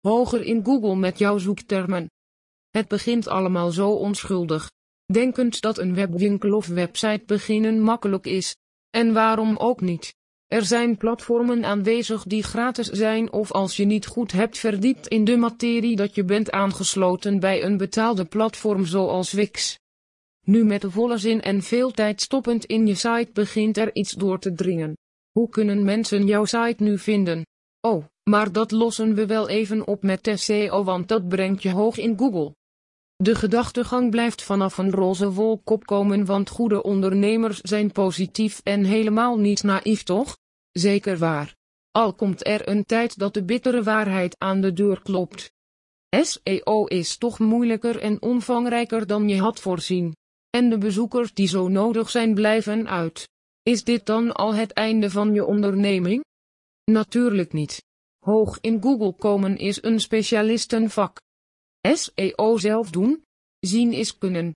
hoger in Google met jouw zoektermen. Het begint allemaal zo onschuldig. Denkend dat een webwinkel of website beginnen makkelijk is. En waarom ook niet? Er zijn platformen aanwezig die gratis zijn of als je niet goed hebt verdiept in de materie dat je bent aangesloten bij een betaalde platform zoals Wix. Nu met de volle zin en veel tijd stoppend in je site begint er iets door te dringen. Hoe kunnen mensen jouw site nu vinden? Oh, maar dat lossen we wel even op met SEO want dat brengt je hoog in Google. De gedachtegang blijft vanaf een roze wolk opkomen want goede ondernemers zijn positief en helemaal niet naïef toch? Zeker waar. Al komt er een tijd dat de bittere waarheid aan de deur klopt. SEO is toch moeilijker en omvangrijker dan je had voorzien. En de bezoekers die zo nodig zijn blijven uit. Is dit dan al het einde van je onderneming? Natuurlijk niet. Hoog in Google komen is een specialistenvak. SEO zelf doen? Zien is kunnen.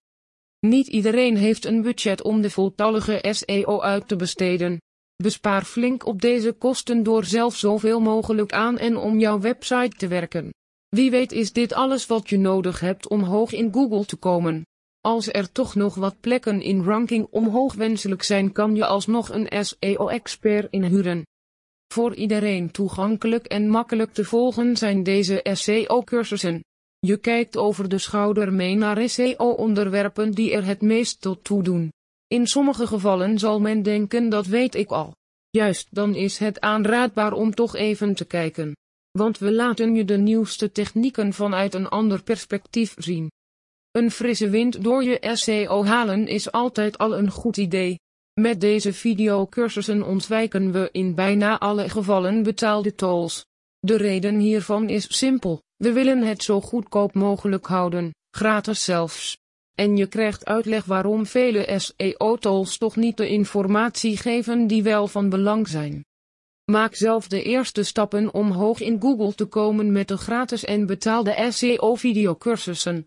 Niet iedereen heeft een budget om de voltallige SEO uit te besteden. Bespaar flink op deze kosten door zelf zoveel mogelijk aan en om jouw website te werken. Wie weet is dit alles wat je nodig hebt om hoog in Google te komen. Als er toch nog wat plekken in ranking omhoog wenselijk zijn kan je alsnog een SEO-expert inhuren. Voor iedereen toegankelijk en makkelijk te volgen zijn deze SEO-cursussen. Je kijkt over de schouder mee naar SEO-onderwerpen die er het meest tot toe doen. In sommige gevallen zal men denken dat weet ik al. Juist dan is het aanraadbaar om toch even te kijken. Want we laten je de nieuwste technieken vanuit een ander perspectief zien. Een frisse wind door je SEO halen is altijd al een goed idee. Met deze videocursussen ontwijken we in bijna alle gevallen betaalde tools. De reden hiervan is simpel. We willen het zo goedkoop mogelijk houden, gratis zelfs. En je krijgt uitleg waarom vele SEO-tools toch niet de informatie geven die wel van belang zijn. Maak zelf de eerste stappen om hoog in Google te komen met de gratis en betaalde SEO-videocursussen.